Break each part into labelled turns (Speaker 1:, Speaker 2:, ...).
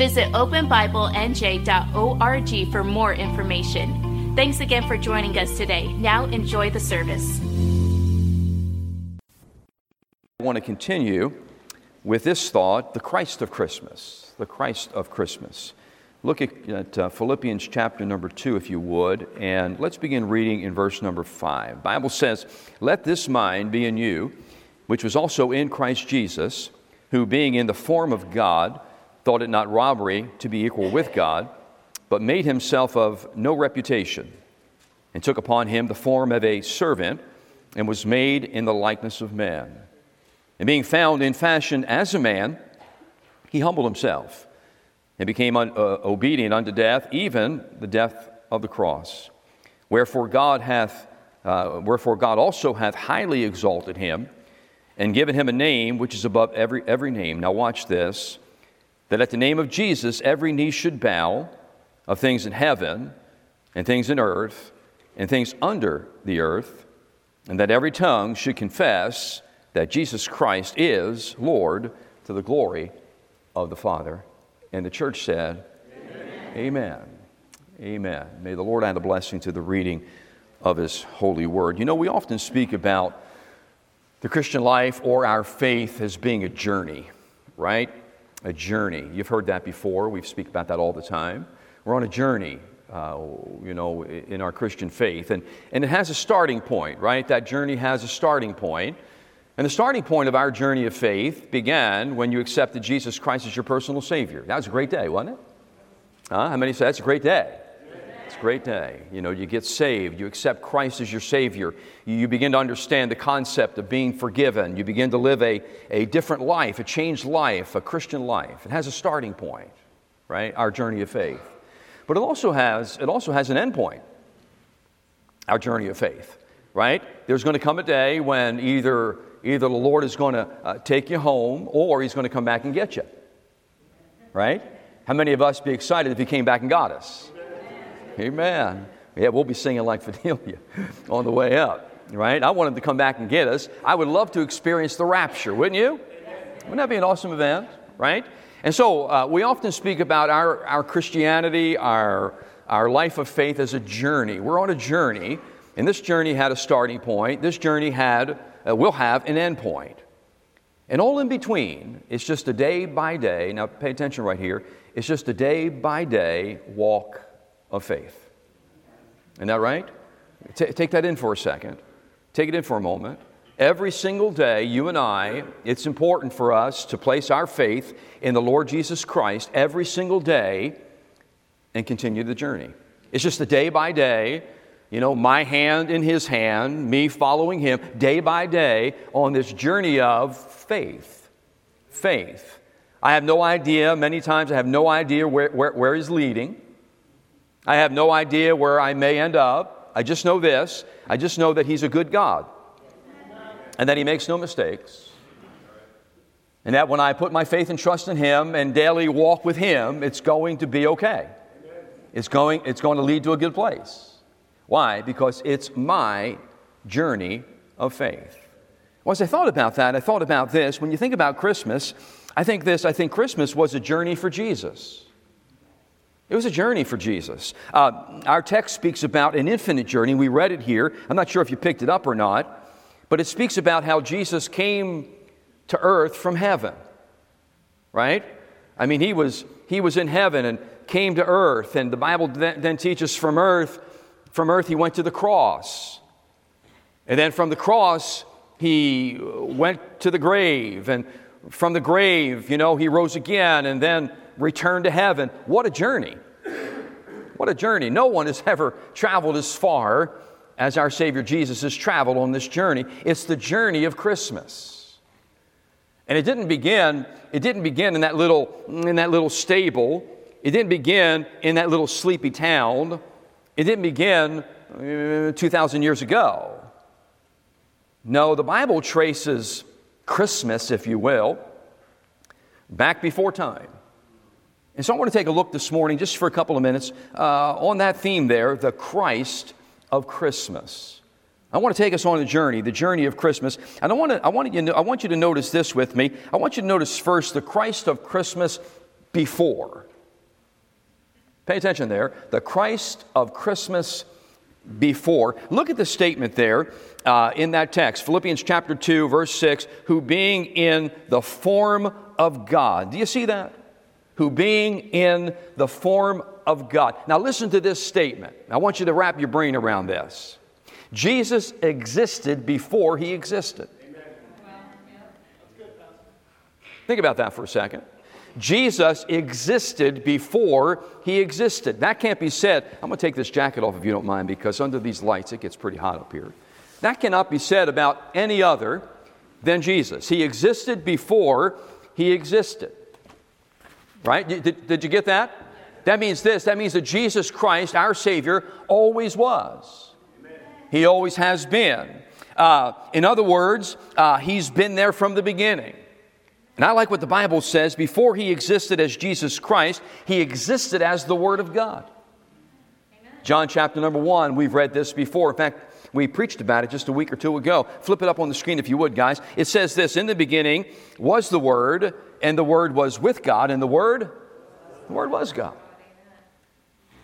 Speaker 1: Visit openbiblenj.org for more information. Thanks again for joining us today. Now enjoy the service.
Speaker 2: I want to continue with this thought the Christ of Christmas. The Christ of Christmas. Look at, at uh, Philippians chapter number 2, if you would, and let's begin reading in verse number 5. Bible says, Let this mind be in you, which was also in Christ Jesus, who being in the form of God, thought it not robbery to be equal with God, but made himself of no reputation, and took upon him the form of a servant, and was made in the likeness of man. And being found in fashion as a man, he humbled himself and became un, uh, obedient unto death, even the death of the cross. Wherefore God hath, uh, wherefore God also hath highly exalted him, and given him a name which is above every every name. Now watch this: that at the name of Jesus every knee should bow, of things in heaven, and things in earth, and things under the earth, and that every tongue should confess that Jesus Christ is Lord to the glory of the Father. And the church said, Amen. Amen. Amen. May the Lord add a blessing to the reading of His holy word. You know, we often speak about the Christian life or our faith as being a journey, right? A journey. You've heard that before. We speak about that all the time. We're on a journey, uh, you know, in our Christian faith. And, and it has a starting point, right? That journey has a starting point. And the starting point of our journey of faith began when you accepted Jesus Christ as your personal Savior. That was a great day, wasn't it? Huh? How many say that's a great day? Great day. You know, you get saved, you accept Christ as your Savior, you begin to understand the concept of being forgiven, you begin to live a, a different life, a changed life, a Christian life. It has a starting point, right? Our journey of faith. But it also has, it also has an end point, our journey of faith, right? There's going to come a day when either either the Lord is going to uh, take you home or He's going to come back and get you. Right? How many of us be excited if He came back and got us? Amen. Yeah, we'll be singing like Fidelia on the way up. Right? I want Him to come back and get us. I would love to experience the rapture, wouldn't you? Wouldn't that be an awesome event? Right? And so uh, we often speak about our, our Christianity, our, our life of faith as a journey. We're on a journey, and this journey had a starting point. This journey had uh, will have an end point. And all in between, it's just a day by day, now pay attention right here, it's just a day by day walk of faith. Isn't that right? T- take that in for a second. Take it in for a moment. Every single day, you and I, it's important for us to place our faith in the Lord Jesus Christ every single day and continue the journey. It's just a day by day you know, my hand in his hand, me following him day by day on this journey of faith. Faith. I have no idea, many times I have no idea where, where, where he's leading. I have no idea where I may end up. I just know this I just know that he's a good God and that he makes no mistakes. And that when I put my faith and trust in him and daily walk with him, it's going to be okay. It's going, it's going to lead to a good place. Why? Because it's my journey of faith. Well, as I thought about that, I thought about this. When you think about Christmas, I think this I think Christmas was a journey for Jesus. It was a journey for Jesus. Uh, our text speaks about an infinite journey. We read it here. I'm not sure if you picked it up or not, but it speaks about how Jesus came to earth from heaven. Right? I mean, he was, he was in heaven and came to earth, and the Bible then, teaches from earth from earth, he went to the cross. And then from the cross, he went to the grave. And from the grave, you know, he rose again and then returned to heaven. What a journey! What a journey. No one has ever traveled as far as our Savior Jesus has traveled on this journey. It's the journey of Christmas. And it didn't begin, it didn't begin in that little, in that little stable it didn't begin in that little sleepy town. It didn't begin uh, 2,000 years ago. No, the Bible traces Christmas, if you will, back before time. And so I want to take a look this morning, just for a couple of minutes, uh, on that theme there, the Christ of Christmas. I want to take us on a journey, the journey of Christmas. And I want, to, I, want you, I want you to notice this with me. I want you to notice first the Christ of Christmas before. Pay attention there. The Christ of Christmas before. Look at the statement there uh, in that text, Philippians chapter 2, verse 6, who being in the form of God. Do you see that? Who being in the form of God. Now listen to this statement. I want you to wrap your brain around this. Jesus existed before he existed. Think about that for a second. Jesus existed before he existed. That can't be said. I'm going to take this jacket off if you don't mind because under these lights it gets pretty hot up here. That cannot be said about any other than Jesus. He existed before he existed. Right? Did, did you get that? That means this that means that Jesus Christ, our Savior, always was. He always has been. Uh, in other words, uh, He's been there from the beginning. And I like what the Bible says before he existed as Jesus Christ, he existed as the Word of God. Amen. John chapter number one, we've read this before. In fact, we preached about it just a week or two ago. Flip it up on the screen if you would, guys. It says this In the beginning was the Word, and the Word was with God, and the Word, the Word was God.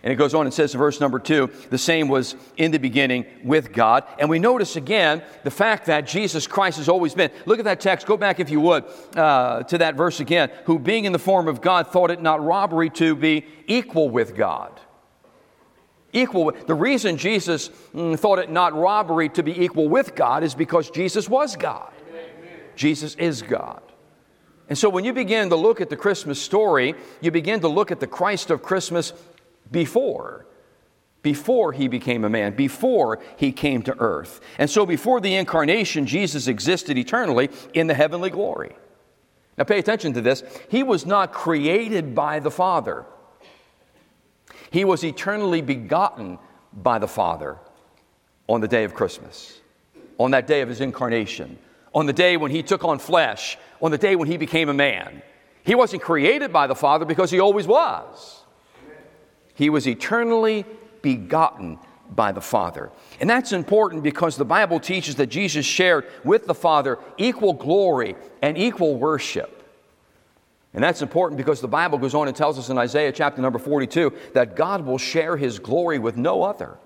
Speaker 2: And it goes on and says in verse number two, the same was in the beginning with God. And we notice again the fact that Jesus Christ has always been. Look at that text. Go back, if you would, uh, to that verse again. Who, being in the form of God, thought it not robbery to be equal with God. Equal with, the reason Jesus mm, thought it not robbery to be equal with God is because Jesus was God. Amen. Jesus is God. And so when you begin to look at the Christmas story, you begin to look at the Christ of Christmas before before he became a man, before he came to earth. And so, before the incarnation, Jesus existed eternally in the heavenly glory. Now, pay attention to this. He was not created by the Father, he was eternally begotten by the Father on the day of Christmas, on that day of his incarnation, on the day when he took on flesh, on the day when he became a man. He wasn't created by the Father because he always was. He was eternally begotten by the Father. And that's important because the Bible teaches that Jesus shared with the Father equal glory and equal worship. And that's important because the Bible goes on and tells us in Isaiah chapter number 42 that God will share his glory with no other.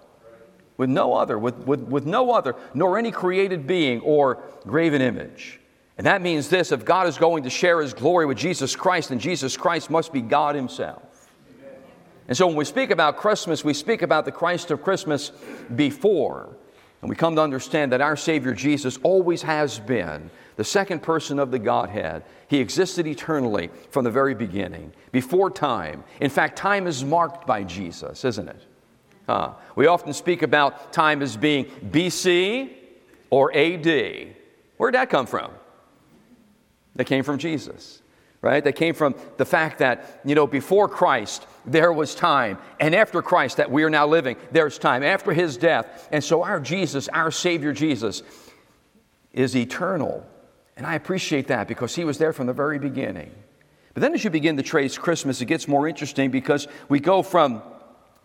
Speaker 2: With no other, with, with, with no other, nor any created being or graven image. And that means this if God is going to share his glory with Jesus Christ, then Jesus Christ must be God himself. And so when we speak about Christmas, we speak about the Christ of Christmas before. And we come to understand that our Savior Jesus always has been the second person of the Godhead. He existed eternally from the very beginning, before time. In fact, time is marked by Jesus, isn't it? Uh, we often speak about time as being BC or AD. Where'd that come from? That came from Jesus right? That came from the fact that, you know, before Christ, there was time. And after Christ, that we are now living, there's time. After his death. And so our Jesus, our Savior Jesus, is eternal. And I appreciate that because he was there from the very beginning. But then as you begin to trace Christmas, it gets more interesting because we go from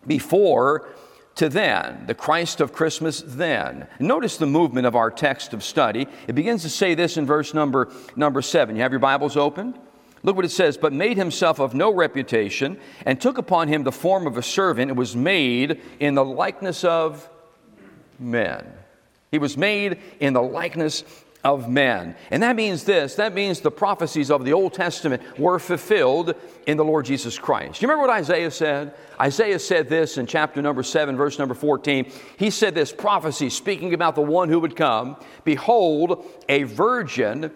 Speaker 2: before to then, the Christ of Christmas then. Notice the movement of our text of study. It begins to say this in verse number, number seven. You have your Bibles open? Look what it says, but made himself of no reputation, and took upon him the form of a servant, and was made in the likeness of men. He was made in the likeness of men. And that means this that means the prophecies of the Old Testament were fulfilled in the Lord Jesus Christ. You remember what Isaiah said? Isaiah said this in chapter number 7, verse number 14. He said this prophecy, speaking about the one who would come Behold, a virgin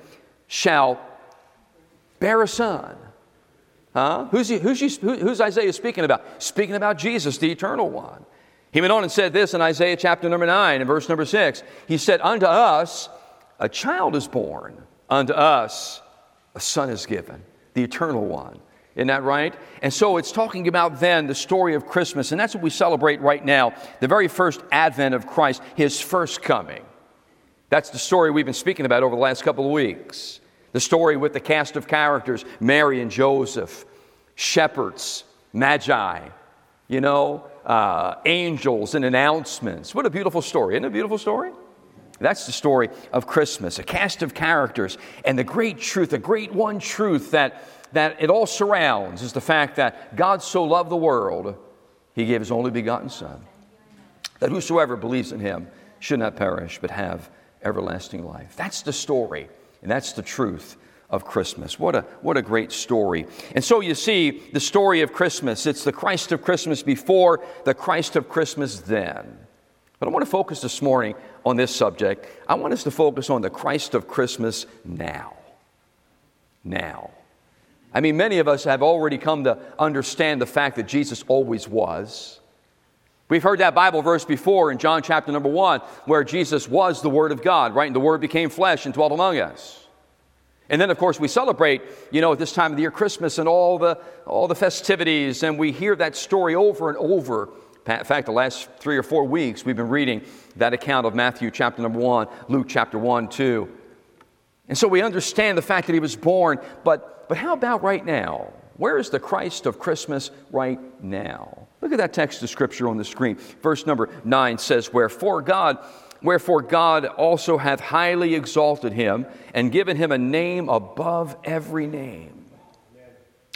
Speaker 2: shall bear a son. Huh? Who's, he, who's, he, who's Isaiah speaking about? Speaking about Jesus, the eternal one. He went on and said this in Isaiah chapter number 9 and verse number 6. He said, Unto us a child is born, unto us a son is given, the eternal one. Isn't that right? And so it's talking about then the story of Christmas, and that's what we celebrate right now the very first advent of Christ, his first coming. That's the story we've been speaking about over the last couple of weeks. The story with the cast of characters Mary and Joseph, shepherds, magi, you know, uh, angels and announcements. What a beautiful story. Isn't it a beautiful story? That's the story of Christmas, a cast of characters, and the great truth, the great one truth that that it all surrounds is the fact that God so loved the world, he gave his only begotten Son, that whosoever believes in him should not perish, but have everlasting life. That's the story, and that's the truth of Christmas. What a, what a great story. And so you see the story of Christmas. It's the Christ of Christmas before, the Christ of Christmas then. But I want to focus this morning on this subject. I want us to focus on the Christ of Christmas now. Now. I mean, many of us have already come to understand the fact that Jesus always was. We've heard that Bible verse before in John chapter number one, where Jesus was the Word of God, right? And the Word became flesh and dwelt among us. And then, of course, we celebrate, you know, at this time of the year, Christmas and all the, all the festivities, and we hear that story over and over. In fact, the last three or four weeks, we've been reading that account of Matthew chapter number one, Luke chapter one, two. And so we understand the fact that he was born, but but how about right now? Where is the Christ of Christmas right now? Look at that text of scripture on the screen. Verse number 9 says, Wherefore God, wherefore God also hath highly exalted him and given him a name above every name.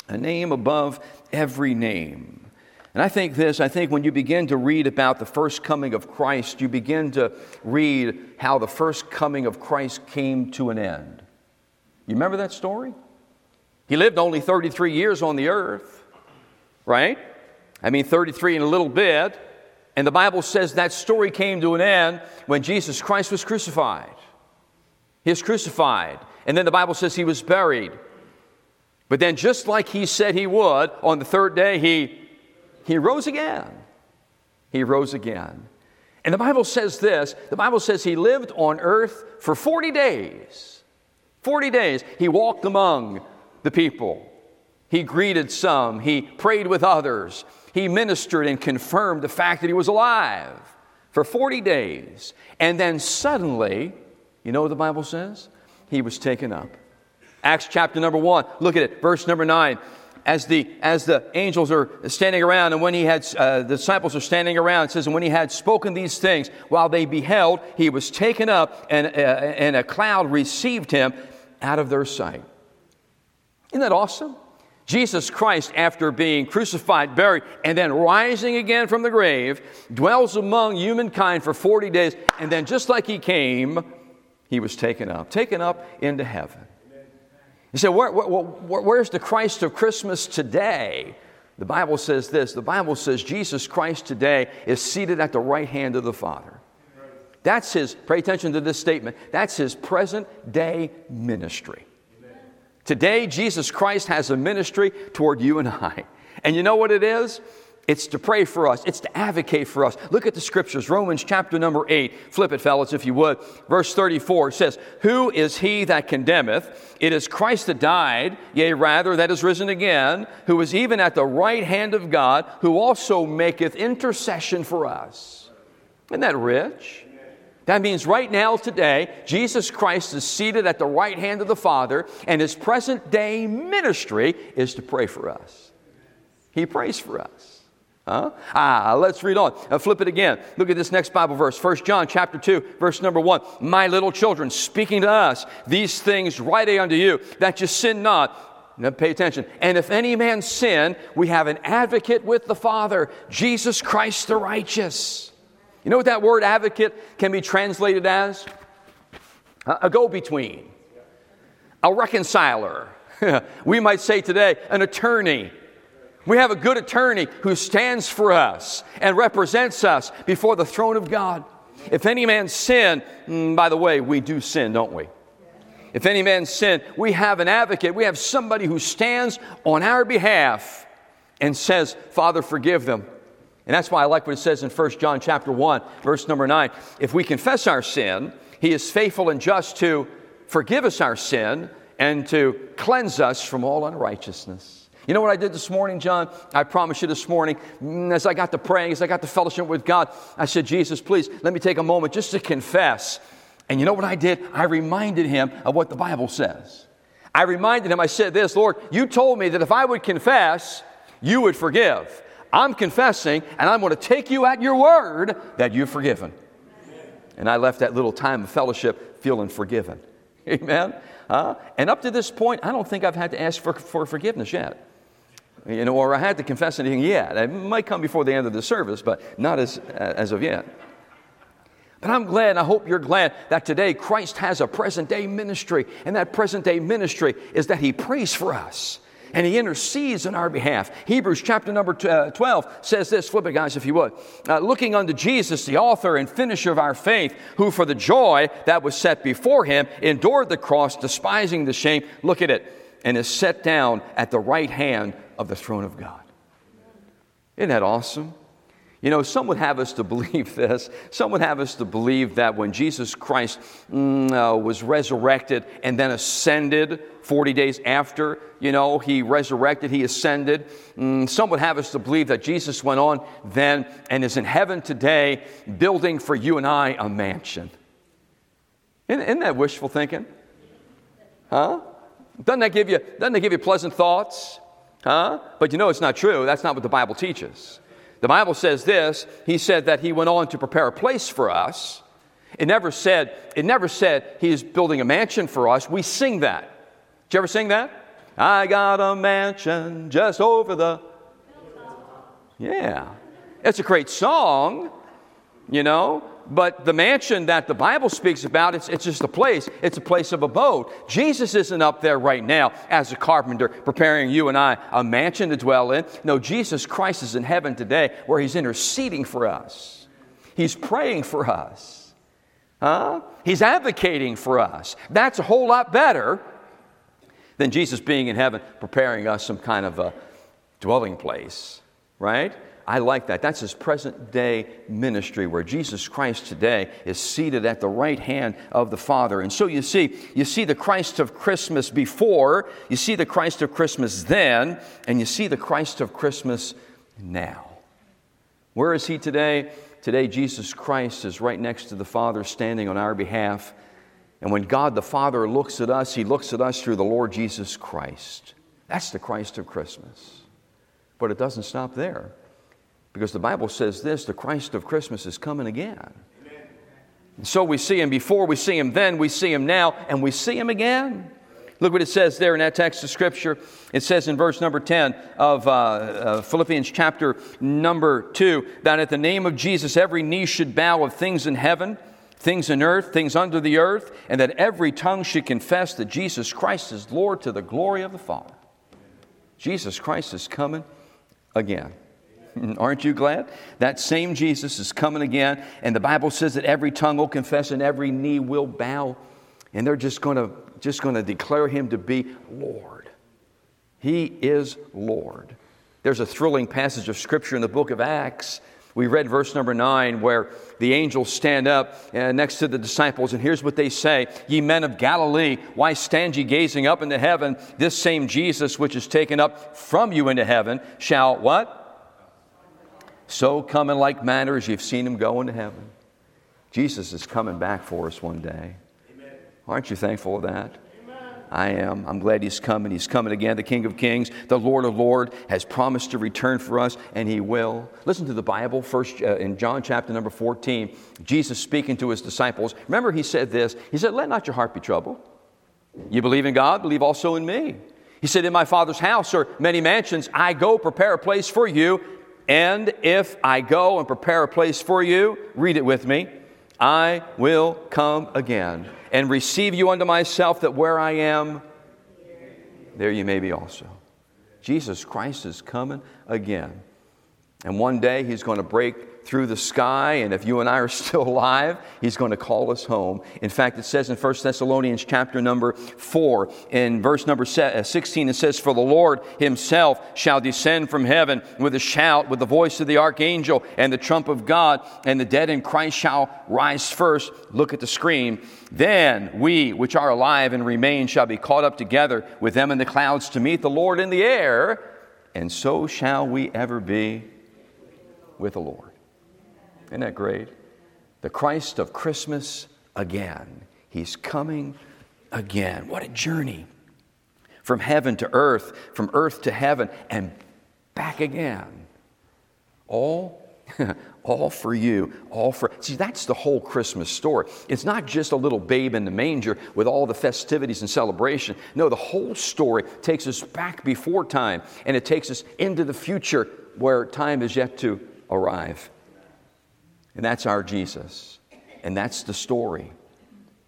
Speaker 2: A name above every name. And I think this, I think when you begin to read about the first coming of Christ, you begin to read how the first coming of Christ came to an end. You remember that story? He lived only 33 years on the earth, right? I mean, 33 in a little bit. And the Bible says that story came to an end when Jesus Christ was crucified. He was crucified. And then the Bible says he was buried. But then, just like he said he would, on the third day, he, he rose again. He rose again. And the Bible says this the Bible says he lived on earth for 40 days. 40 days. He walked among the people. He greeted some, he prayed with others, he ministered and confirmed the fact that he was alive for 40 days. And then suddenly, you know what the Bible says? He was taken up. Acts chapter number 1, look at it, verse number 9 as the as the angels are standing around and when he had uh, the disciples are standing around it says and when he had spoken these things while they beheld he was taken up and, uh, and a cloud received him out of their sight isn't that awesome? Jesus Christ, after being crucified, buried, and then rising again from the grave, dwells among humankind for 40 days, and then just like he came, he was taken up, taken up into heaven. You say, where, where, where's the Christ of Christmas today? The Bible says this the Bible says Jesus Christ today is seated at the right hand of the Father. That's his, pay attention to this statement, that's his present day ministry. Today, Jesus Christ has a ministry toward you and I. And you know what it is? It's to pray for us. It's to advocate for us. Look at the scriptures. Romans chapter number 8. Flip it, fellas, if you would. Verse 34 says, Who is he that condemneth? It is Christ that died, yea, rather, that is risen again, who is even at the right hand of God, who also maketh intercession for us. Isn't that rich? That means right now, today, Jesus Christ is seated at the right hand of the Father, and his present day ministry is to pray for us. He prays for us. Huh? Ah, let's read on. Uh, flip it again. Look at this next Bible verse. 1 John chapter 2, verse number 1. My little children, speaking to us, these things write I unto you, that you sin not. Now pay attention. And if any man sin, we have an advocate with the Father, Jesus Christ the righteous. You know what that word advocate can be translated as? A go between, a reconciler. we might say today, an attorney. We have a good attorney who stands for us and represents us before the throne of God. If any man sin, mm, by the way, we do sin, don't we? If any man sin, we have an advocate. We have somebody who stands on our behalf and says, Father, forgive them. And that's why I like what it says in 1 John chapter 1, verse number 9. If we confess our sin, he is faithful and just to forgive us our sin and to cleanse us from all unrighteousness. You know what I did this morning, John? I promise you this morning, mm, as I got to praying, as I got to fellowship with God, I said, Jesus, please let me take a moment just to confess. And you know what I did? I reminded him of what the Bible says. I reminded him, I said this, Lord, you told me that if I would confess, you would forgive. I'm confessing, and I'm going to take you at your word that you've forgiven. And I left that little time of fellowship feeling forgiven. Amen? Uh, and up to this point, I don't think I've had to ask for, for forgiveness yet you know, or I had to confess anything yet. It might come before the end of the service, but not as, as of yet. But I'm glad, and I hope you're glad that today Christ has a present day ministry. And that present day ministry is that He prays for us and He intercedes on our behalf. Hebrews chapter number uh, 12 says this, flip it, guys, if you would. Uh, Looking unto Jesus, the author and finisher of our faith, who for the joy that was set before Him endured the cross, despising the shame. Look at it, and is set down at the right hand of the throne of God. Isn't that awesome? You know, some would have us to believe this. Some would have us to believe that when Jesus Christ mm, uh, was resurrected and then ascended 40 days after, you know, he resurrected, he ascended. Mm, some would have us to believe that Jesus went on then and is in heaven today building for you and I a mansion. Isn't, isn't that wishful thinking? Huh? Doesn't that give you, doesn't that give you pleasant thoughts? Huh? But you know it's not true. That's not what the Bible teaches. The Bible says this He said that He went on to prepare a place for us. It never said, it never said He's building a mansion for us. We sing that. Did you ever sing that? I got a mansion just over the. Yeah. It's a great song, you know, but the mansion that the Bible speaks about, it's, it's just a place. It's a place of abode. Jesus isn't up there right now as a carpenter preparing you and I a mansion to dwell in. No, Jesus Christ is in heaven today where he's interceding for us. He's praying for us. Huh? He's advocating for us. That's a whole lot better than Jesus being in heaven preparing us some kind of a dwelling place, right? I like that. That's his present day ministry where Jesus Christ today is seated at the right hand of the Father. And so you see, you see the Christ of Christmas before, you see the Christ of Christmas then, and you see the Christ of Christmas now. Where is he today? Today, Jesus Christ is right next to the Father, standing on our behalf. And when God the Father looks at us, he looks at us through the Lord Jesus Christ. That's the Christ of Christmas. But it doesn't stop there. Because the Bible says this the Christ of Christmas is coming again. So we see him before, we see him then, we see him now, and we see him again. Look what it says there in that text of Scripture. It says in verse number 10 of uh, uh, Philippians chapter number 2 that at the name of Jesus every knee should bow of things in heaven, things in earth, things under the earth, and that every tongue should confess that Jesus Christ is Lord to the glory of the Father. Jesus Christ is coming again. Aren't you glad? That same Jesus is coming again, and the Bible says that every tongue will confess and every knee will bow, and they're just going to just going to declare him to be Lord. He is Lord. There's a thrilling passage of scripture in the book of Acts. We read verse number nine where the angels stand up uh, next to the disciples, and here's what they say Ye men of Galilee, why stand ye gazing up into heaven? This same Jesus, which is taken up from you into heaven, shall what? So come in like manner as you've seen him go into heaven. Jesus is coming back for us one day. Amen. Aren't you thankful of that? Amen. I am. I'm glad he's coming. He's coming again. The King of Kings, the Lord of Lords, has promised to return for us, and he will. Listen to the Bible, first uh, in John chapter number 14. Jesus speaking to his disciples. Remember, he said this. He said, Let not your heart be troubled. You believe in God, believe also in me. He said, In my Father's house are many mansions. I go prepare a place for you. And if I go and prepare a place for you, read it with me, I will come again and receive you unto myself, that where I am, there you may be also. Jesus Christ is coming again. And one day he's going to break through the sky, and if you and I are still alive, he's going to call us home. In fact, it says in 1 Thessalonians chapter number 4, in verse number uh, 16, it says, For the Lord himself shall descend from heaven with a shout, with the voice of the archangel, and the trump of God, and the dead in Christ shall rise first. Look at the screen. Then we, which are alive and remain, shall be caught up together with them in the clouds to meet the Lord in the air and so shall we ever be with the Lord. Isn't that great? The Christ of Christmas again. He's coming again. What a journey from heaven to earth, from earth to heaven, and back again. All, all for you, all for. See, that's the whole Christmas story. It's not just a little babe in the manger with all the festivities and celebration. No, the whole story takes us back before time and it takes us into the future where time is yet to arrive. And that's our Jesus. And that's the story.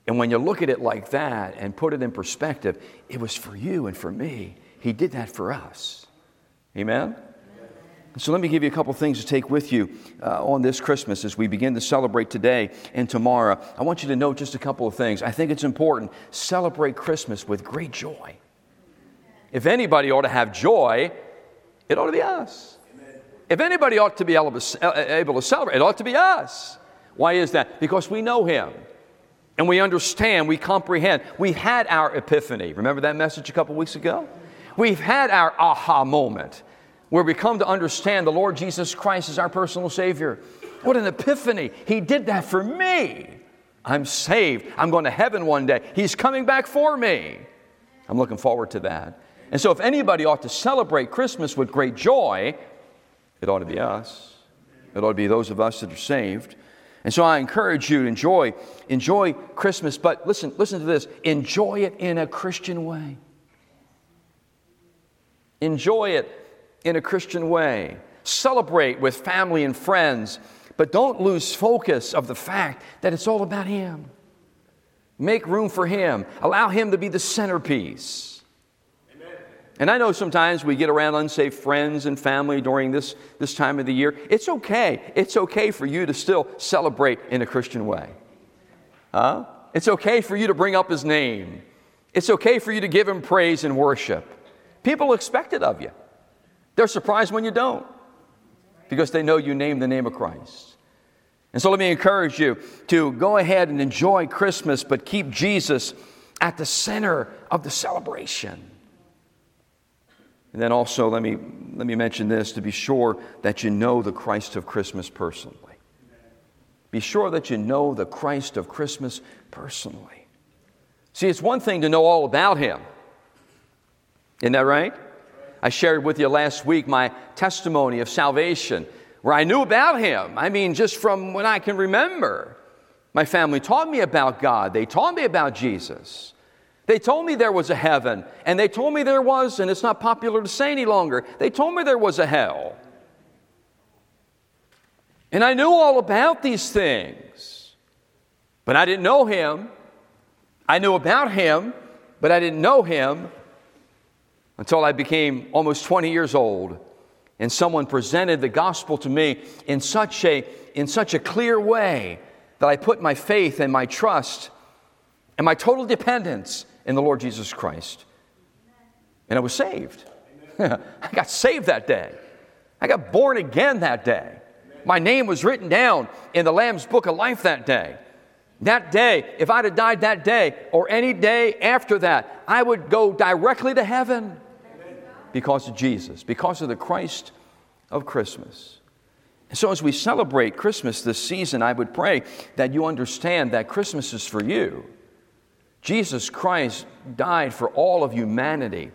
Speaker 2: And when you look at it like that and put it in perspective, it was for you and for me. He did that for us. Amen? So let me give you a couple things to take with you uh, on this Christmas as we begin to celebrate today and tomorrow. I want you to note just a couple of things. I think it's important. Celebrate Christmas with great joy. If anybody ought to have joy, it ought to be us. If anybody ought to be able to, uh, able to celebrate, it ought to be us. Why is that? Because we know Him and we understand, we comprehend. We've had our epiphany. Remember that message a couple weeks ago? We've had our aha moment where we come to understand the Lord Jesus Christ is our personal Savior. What an epiphany! He did that for me. I'm saved. I'm going to heaven one day. He's coming back for me. I'm looking forward to that. And so, if anybody ought to celebrate Christmas with great joy, it ought to be us. It ought to be those of us that are saved. And so I encourage you to enjoy, enjoy Christmas, but listen, listen to this. Enjoy it in a Christian way. Enjoy it in a Christian way. Celebrate with family and friends, but don't lose focus of the fact that it's all about Him. Make room for Him, allow Him to be the centerpiece. And I know sometimes we get around unsaved friends and family during this, this time of the year. It's okay. It's okay for you to still celebrate in a Christian way. Huh? It's okay for you to bring up His name. It's okay for you to give Him praise and worship. People expect it of you. They're surprised when you don't because they know you name the name of Christ. And so let me encourage you to go ahead and enjoy Christmas, but keep Jesus at the center of the celebration. And then also, let me, let me mention this to be sure that you know the Christ of Christmas personally. Be sure that you know the Christ of Christmas personally. See, it's one thing to know all about Him. Isn't that right? I shared with you last week my testimony of salvation, where I knew about Him. I mean, just from when I can remember. My family taught me about God, they taught me about Jesus. They told me there was a heaven, and they told me there was, and it's not popular to say any longer, they told me there was a hell. And I knew all about these things, but I didn't know Him. I knew about Him, but I didn't know Him until I became almost 20 years old and someone presented the gospel to me in such a, in such a clear way that I put my faith and my trust and my total dependence in the Lord Jesus Christ. And I was saved. I got saved that day. I got born again that day. My name was written down in the Lamb's Book of Life that day. That day, if I'd have died that day or any day after that, I would go directly to heaven because of Jesus, because of the Christ of Christmas. And so, as we celebrate Christmas this season, I would pray that you understand that Christmas is for you. Jesus Christ died for all of humanity.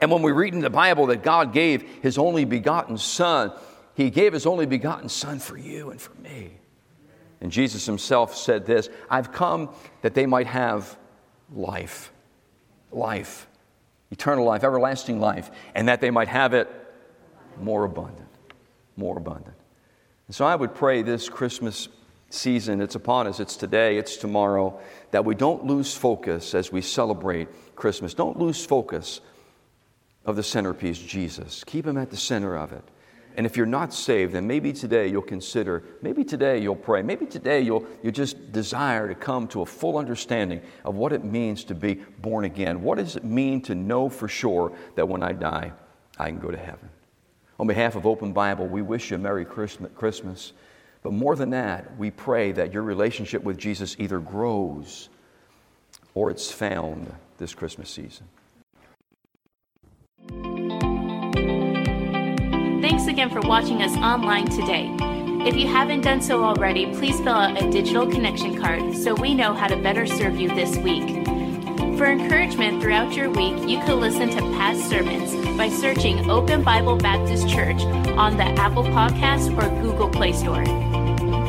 Speaker 2: And when we read in the Bible that God gave His only begotten Son, He gave His only begotten Son for you and for me. And Jesus Himself said this I've come that they might have life. Life eternal life, everlasting life, and that they might have it more abundant. More abundant. And so I would pray this Christmas season, it's upon us, it's today, it's tomorrow, that we don't lose focus as we celebrate Christmas. Don't lose focus of the centerpiece, Jesus. Keep him at the center of it. And if you're not saved, then maybe today you'll consider, maybe today you'll pray, maybe today you'll you just desire to come to a full understanding of what it means to be born again. What does it mean to know for sure that when I die, I can go to heaven? On behalf of Open Bible, we wish you a Merry Christmas. But more than that, we pray that your relationship with Jesus either grows or it's found this Christmas season.
Speaker 1: Thanks again for watching us online today. If you haven't done so already, please fill out a digital connection card so we know how to better serve you this week. For encouragement throughout your week, you can listen to past sermons by searching Open Bible Baptist Church on the Apple Podcast or Google Play Store.